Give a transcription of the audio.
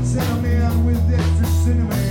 Santa Man with extra cinnamon.